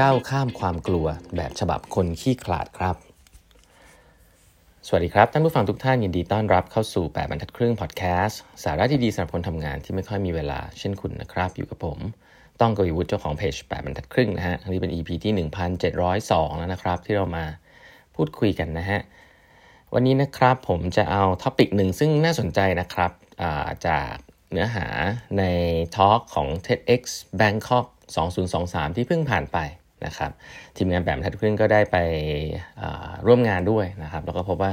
ก้าวข้ามความกลัวแบบฉบับคนขี้ขลาดครับ สวัสดีครับ ท่านผู้ฟังทุกท่านยินดีต้อนรับเข้าสู่ 8บรรทัดครึ่งพอดแคสต์สาระที่ดีสำหรับคนทำงานที่ไม่ค่อยมีเวลาเช่นคุณนะครับ อยู่กับผม ต้องกวีวุฒิเจ้าของเพจ8บรรทัดครึ่งนะฮะนี้เป็น EP ที่ 1702 แล้วนะครับ ที่เรามาพูดคุยกันนะฮะวันนี้นะครับผมจะเอาท็อปิกหนึ่งซึ่งน่าสนใจนะครับจากเนื้อหาในทอล์กของ TEDx Bangkok 2023 ที่เพิ่งผ่านไป นะครับทีมงานแบบทัดครึ่งก็ได้ไปร่วมงานด้วยนะครับ แล้วก็พบว่า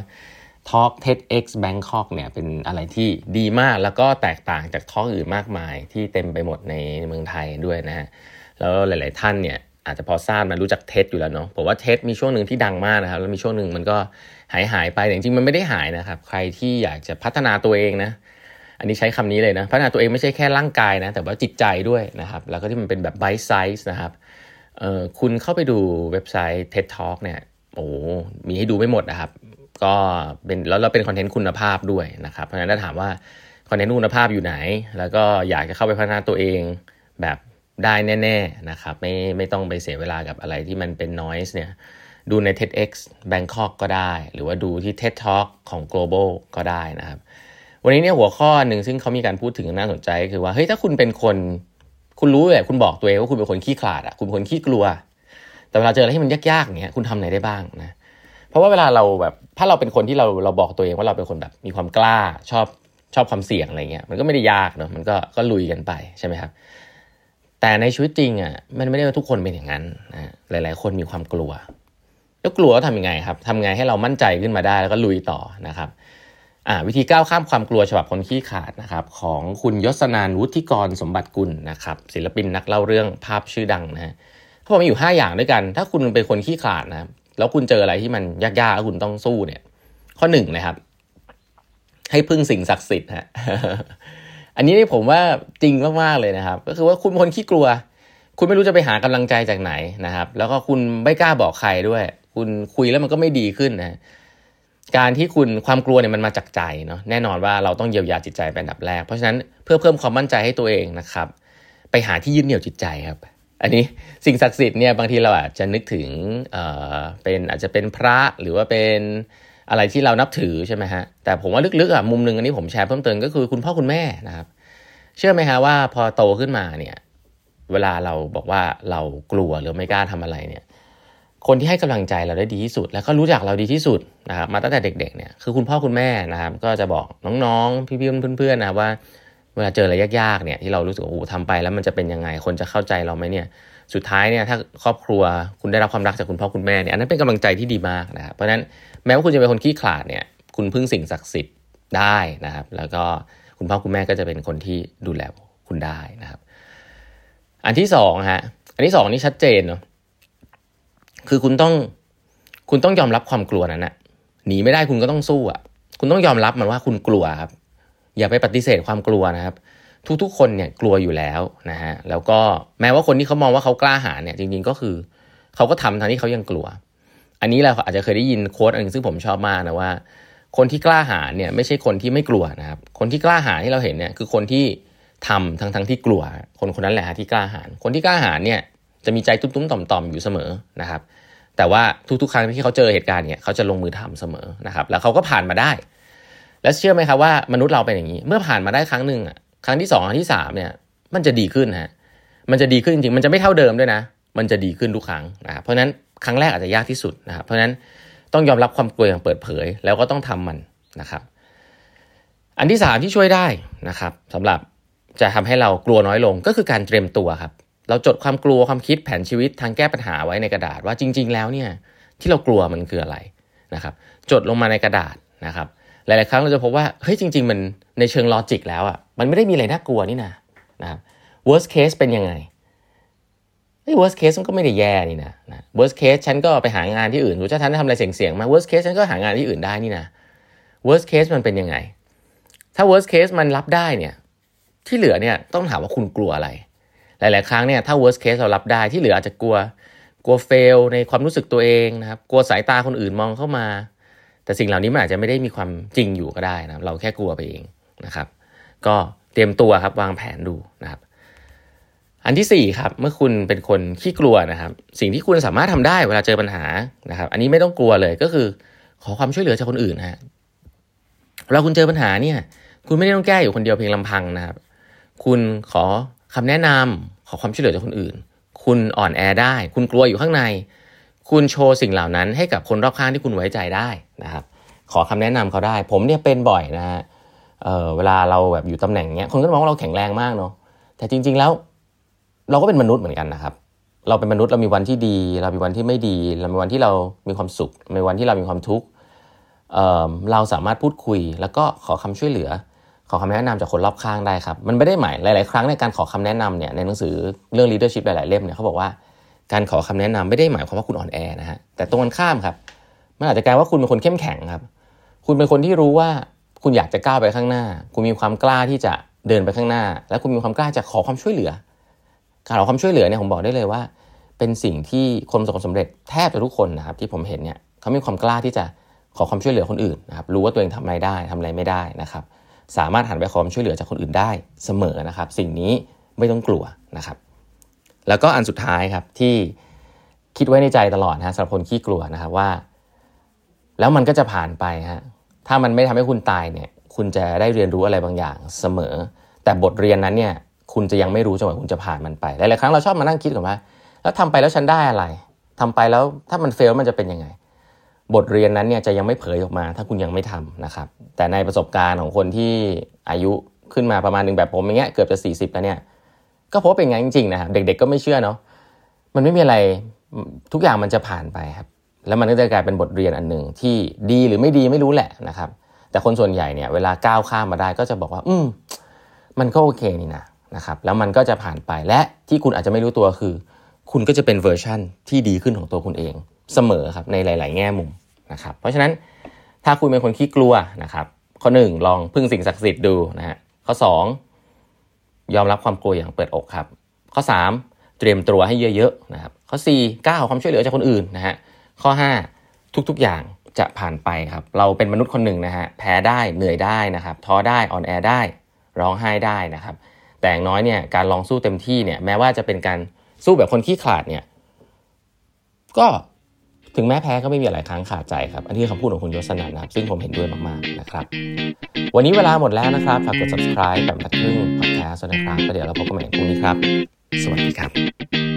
Talk TEDx Bangkok เนี่ยเป็นอะไรที่ดีมากแล้วก็แตกต่างจากทอกอื่นมากมาย ที่เต็มไปหมดในเมืองไทยด้วยนะฮะแล้วหลาย ๆ ท่านเนี่ยอาจจะพอทราบมารู้จักเท็ดอยู่แล้วเนาะผมว่าเท็ดมีช่วงหนึ่งที่ดังมากนะครับ แล้วมีช่วงหนึ่งมันก็หายหายไปแต่จริงๆมันไม่ได้หายนะครับ ใครที่อยากจะพัฒนาตัวเองนะ อันนี้ใช้คำนี้เลยนะ พัฒนาตัวเองไม่ใช่แค่ร่างกายนะ แต่ว่าจิตใจด้วยนะครับ แล้วก็ที่มันเป็นแบบ bite-size นะครับ คุณเข้าไปดูเว็บไซต์ TED Talk เนี่ยโอ้มีให้ดูไม่หมดนะครับ ก็เป็นแล้วเราเป็นคอนเทนต์คุณภาพด้วยนะครับ เพราะฉะนั้นถ้าถามว่าคอนเทนต์คุณภาพอยู่ไหน แล้วก็อยากจะเข้าไปพัฒนาตัวเองแบบได้แน่ ๆนะครับ ไม่ไม่ต้องไปเสียเวลากับอะไรที่มันเป็น noise เนี่ยดูใน TEDx Bangkok ก็ได้ หรือว่าดูที่ TED Talk ของ Global ก็ได้นะครับ วันนี้เนี่ยหัวข้อหนึ่งซึ่งเขามีการพูดถึงน่าสนใจ คือว่าเฮ้ยถ้าคุณเป็นคน คุณรู้เลยคุณบอกตัวเองว่าคุณเป็นคนขี้ขลาดอะคุณเป็นคนขี้กลัว แต่เวลาเจออะไรที่มันยากๆอย่างเงี้ยคุณทำไหนได้บ้างนะเพราะว่าเวลาเราแบบถ้าเราเป็นคนที่เราเราบอกตัวเองว่าเราเป็นคนแบบมีความกล้าชอบชอบความเสี่ยงอะไรเงี้ยมันก็ไม่ได้ยากเนาะมันก็ก็ลุยกันไปใช่ไหมครับแต่ในชีวิตจริงอะมันไม่ได้ว่าทุกคนเป็นอย่างนั้นนะหลาย ๆ คนมีความกลัว แล้วกลัวทำยังไงครับทำไงให้เรามั่นใจขึ้นมาได้แล้วก็ลุยต่อนะครับ วิธีก้าวข้ามความกลัวฉบับคนขี้ขาดนะครับของคุณยศนานวุฒิกรสมบัติกุลนะครับศิลปินนักเล่าเรื่องภาพชื่อดังนะเขาบอกมีอยู่ 5 อย่างด้วยกัน ถ้าคุณเป็นคนขี้ขาดนะแล้วคุณเจออะไรที่มันยากๆแล้วคุณต้องสู้เนี่ย ข้อหนึ่งนะครับ ให้พึ่งสิ่งศักดิ์สิทธิ์ฮะอันนี้นี่ผมว่าจริงมากๆเลยนะครับ ก็คือว่าคุณเป็นคนขี้กลัว คุณไม่รู้จะไปหากำลังใจจากไหนนะครับ แล้วก็คุณไม่กล้าบอกใครด้วย คุณคุยแล้วมันก็ไม่ดีขึ้นนะ การที่คุณความกลัวเนี่ยมันมาจากใจเนาะแน่นอนว่าเราต้องเยียวยาจิตใจเป็นอันดับแรก เพราะฉะนั้นเพื่อเพิ่มความมั่นใจให้ตัวเองนะครับ ไปหาที่ยึดเหนี่ยวจิตใจครับ อันนี้สิ่งศักดิ์สิทธิ์เนี่ยบางทีเราอาจจะนึกถึงเอ่อเป็นอาจจะเป็นพระหรือว่าเป็นอะไรที่เรานับถือใช่ไหมฮะแต่ผมว่าลึกๆอะมุมหนึ่งอันนี้ผมแชร์เพิ่มเติมก็คือคุณพ่อคุณแม่นะครับ เชื่อไหมฮะว่าพอโตขึ้นมาเนี่ย เวลาเราบอกว่าเรากลัวหรือไม่กล้าทำอะไรเนี่ย คนที่ให้กำลังใจเราได้ดีที่สุด แล้วก็รู้จักเราดีที่สุดนะครับมาตั้งแต่เด็กๆเนี่ยคือคุณพ่อคุณแม่นะครับก็จะบอกน้องๆ พี่ๆเพื่อนๆนะว่าเวลาเจออะไรยากๆเนี่ยที่เรารู้สึกว่าโอ้ทำไปแล้วมันจะเป็นยังไงคนจะเข้าใจเราไหมเนี่ยสุดท้ายเนี่ยถ้าครอบครัวคุณได้รับความรักจากคุณพ่อคุณแม่เนี่ยอันนั้นเป็นกำลังใจที่ดีมากนะครับเพราะฉะนั้นแม้ว่าคุณจะเป็นคนขี้ขลาดเนี่ยคุณพึ่งสิ่งศักดิ์สิทธิ์ได้นะครับ แล้วก็คุณพ่อคุณแม่ก็จะเป็นคนที่ดูแลคุณได้นะครับ อันที่สองฮะอันที่สองนี่ชัดเจนเนาะ คือคุณต้องคุณต้องยอมรับความกลัวนั้นนะหนีไม่ได้คุณก็ต้องสู้อะ คุณต้องยอมรับมันว่าคุณกลัวครับ อย่าไปปฏิเสธความกลัวนะครับ ทุกๆคนเนี่ยกลัวอยู่แล้วนะฮะแล้วก็แม้ว่าคนที่เขามองว่าเขากล้าหาญเนี่ยจริงๆก็คือเขาก็ทำทั้งที่เขายังกลัว อันนี้เราอาจจะเคยได้ยินโค้ดอันนึงซึ่งผมชอบมากนะว่า คนที่กล้าหาญเนี่ยไม่ใช่คนที่ไม่กลัวนะครับ คนที่กล้าหาญที่เราเห็นเนี่ยคือคนที่ทำทั้งทั้งที่กลัว คนคนนั้นแหละที่กล้าหาญคนที่กล้าหาญเนี่ย จะมีใจตุ้มๆต่อมๆอยู่เสมอนะครับ แต่ว่าทุกๆ ครั้งที่เขาเจอเหตุการณ์เนี่ยเขาจะลงมือทำเสมอนะครับ แล้วเขาก็ผ่านมาได้ และเชื่อไหมครับว่ามนุษย์เราเป็นอย่างนี้ เมื่อผ่านมาได้ครั้งหนึ่งอะครั้งที่สองครั้งที่สามเนี่ย มันจะดีขึ้นฮะมันจะดีขึ้นจริงๆมันจะไม่เท่าเดิมด้วยนะ มันจะดีขึ้นทุกครั้งนะครับเพราะนั้นครั้งแรกอาจจะยากที่สุดนะครับ เพราะนั้นต้องยอมรับความกลัวอย่างเปิดเผย แล้วก็ต้องทำมันนะครับ อันที่สามที่ช่วยได้นะครับสำหรับจะทำให้เรากลัวน้อยลงก็คือการเตรียมตัวครับ เราจดความกลัวความคิดแผนชีวิตทางแก้ปัญหาไว้ในกระดาษว่าจริง ๆ แล้วเนี่ยที่เรากลัวมันคืออะไรนะครับ จดลงมาในกระดาษนะครับ หลาย ๆ ครั้งเราจะพบว่าเฮ้ยจริง ๆ มันในเชิงลอจิกแล้วอะมันไม่ได้มีอะไรน่ากลัวนี่นะนะครับ worst case เป็นยังไงเฮ้ worst case มันก็ไม่ได้แย่นี่นะนะ worst case ฉันก็ไปหางานที่อื่นหรือถ้าฉันทำอะไรเสี่ยงๆมา worst case ฉันก็หางานที่อื่นได้นี่นะ worst case มันเป็นยังไง ถ้า worst case มันรับได้เนี่ย ที่เหลือเนี่ยต้องถามว่าคุณกลัวอะไร หลาย ๆ ครั้งเนี่ยถ้า worst case เรารับได้ที่เหลืออาจจะกลัว กลัวเฟลในความรู้สึกตัวเองนะครับ กลัวสายตาคนอื่นมองเข้ามา แต่สิ่งเหล่านี้มันอาจจะไม่ได้มีความจริงอยู่ก็ได้นะเราแค่กลัวไปเองนะครับ ก็เตรียมตัวครับวางแผนดูนะครับ อันที่4ครับเมื่อคุณเป็นคนขี้กลัวนะครับ สิ่งที่คุณสามารถทำได้เวลาเจอปัญหานะครับ อันนี้ไม่ต้องกลัวเลยก็คือ ขอความช่วยเหลือจากคนอื่นนะฮะเวลาคุณเจอปัญหาเนี่ย คุณไม่ได้ต้องแก้อยู่คนเดียวเพียงลำพังนะครับ คุณขอ คำแนะนำขอความช่วยเหลือจากคนอื่น คุณอ่อนแอได้ คุณกลัวอยู่ข้างใน คุณโชว์สิ่งเหล่านั้นให้กับคนรอบข้างที่คุณไว้ใจได้นะครับ ขอคำแนะนำเขาได้ ผมเนี่ยเป็นบ่อยนะฮะเเวลาเราแบบอยู่ตำแหน่งเนี้ยคนก็มองว่าเราแข็งแรงมากเนาะแต่จริง ๆแล้วเราก็เป็นมนุษย์เหมือนกันนะครับ เราเป็นมนุษย์เรามีวันที่ดี เรามีวันที่ไม่ดี เรามีวันที่เรามีความสุข มีวันที่เรามีความทุกข์เเราสามารถพูดคุย แล้วก็ขอคำช่วยเหลือ ขอคำแนะนำจากคนรอบข้างได้ครับ มันไม่ได้หมายหลาย ๆ ครั้งในการขอคำแนะนำเนี่ยในหนังสือเรื่อง leadership หลาย ๆ เล่มเนี่ยเขาบอกว่าการขอคำแนะนำไม่ได้หมายความว่าคุณอ่อนแอนะฮะแต่ตรงกันข้ามครับ มันอาจจะกลายว่าคุณเป็นคนเข้มแข็งครับ คุณเป็นคนที่รู้ว่าคุณอยากจะก้าวไปข้างหน้า คุณมีความกล้าที่จะเดินไปข้างหน้า และคุณมีความกล้าจะขอความช่วยเหลือ การขอความช่วยเหลือเนี่ยผมบอกได้เลยว่า เป็นสิ่งที่คนประสบความสำเร็จแทบจะทุกคนนะครับที่ผมเห็นเนี่ยเขามีความกล้าที่จะขอความช่วยเหลือคนอื่นนะครับรู้ว่าตัวเองทำอะไรได้ทำอะไรไม่ได้นะครับ สามารถหันไปขอความช่วยเหลือจากคนอื่นได้เสมอนะครับ สิ่งนี้ไม่ต้องกลัวนะครับ แล้วก็อันสุดท้ายครับที่คิดไว้ในใจตลอดนะสำหรับคนขี้กลัวนะครับว่า แล้วมันก็จะผ่านไปฮะถ้ามันไม่ทำให้คุณตายเนี่ย คุณจะได้เรียนรู้อะไรบางอย่างเสมอ แต่บทเรียนนั้นเนี่ย คุณจะยังไม่รู้จนกว่าคุณจะผ่านมันไปหลายๆครั้งเราชอบมานั่งคิดกันว่าแล้วทำไปแล้วฉันได้อะไรทำไปแล้วถ้ามันเฟลมันจะเป็นยังไง บทเรียนนั้นเนี่ยจะยังไม่เผยออกมา ถ้าคุณยังไม่ทำนะครับ แต่ในประสบการณ์ของคนที่อายุขึ้นมาประมาณหนึ่งแบบผมอย่างเงี้ยเกือบจะ 40แล้วเนี่ย ก็พบเป็นไงจริงๆนะครับเด็ก ๆก็ไม่เชื่อเนาะมันไม่มีอะไรทุกอย่างมันจะผ่านไปครับ แล้วมันก็จะกลายเป็นบทเรียนอันหนึ่งที่ดีหรือไม่ดีไม่รู้แหละนะครับ แต่คนส่วนใหญ่เนี่ยเวลาก้าวข้ามมาได้ก็จะบอกว่า อืมมันก็โอเคนี่นะนะครับ แล้วมันก็จะผ่านไปและที่คุณอาจจะไม่รู้ตัวคือ คุณก็จะเป็นเวอร์ชั่นที่ดีขึ้นของตัวคุณเองเสมอครับในหลาย ๆ แง่มุม นะครับเพราะฉะนั้นถ้าคุณเป็นคนขี้กลัวนะครับ ข้อ 1 ลองพึ่งสิ่งศักดิ์สิทธิ์ดูนะฮะข้อ 2 ยอมรับความกลัวอย่างเปิดอกครับ ข้อ 3 เตรียมตัวให้เยอะๆนะครับข้อ 4 ก้าวความช่วยเหลือจากคนอื่นนะฮะข้อ 5 ทุกๆอย่างจะผ่านไปครับ เราเป็นมนุษย์คนหนึ่งนะฮะแพ้ได้เหนื่อยได้นะครับท้อได้อ่อนแอได้ร้องไห้ได้นะครับ แต่อย่างน้อยเนี่ยการลองสู้เต็มที่เนี่ยแม้ว่าจะเป็นการสู้แบบคนขี้ขลาดเนี่ยก็ ถึงแม้แพ้ก็ไม่มีอะไรค้างขาดใจครับ อันนี้คำพูดของคุณยศนันนะครับ ซึ่งผมเห็นด้วยมากๆนะครับ วันนี้เวลาหมดแล้วนะครับ ฝากกด subscribe กับทักครึ่งพอดแคสต์นะครับแล้วเดี๋ยวเราพบกันใหม่พรุ่งนี้ครับ สวัสดีครับ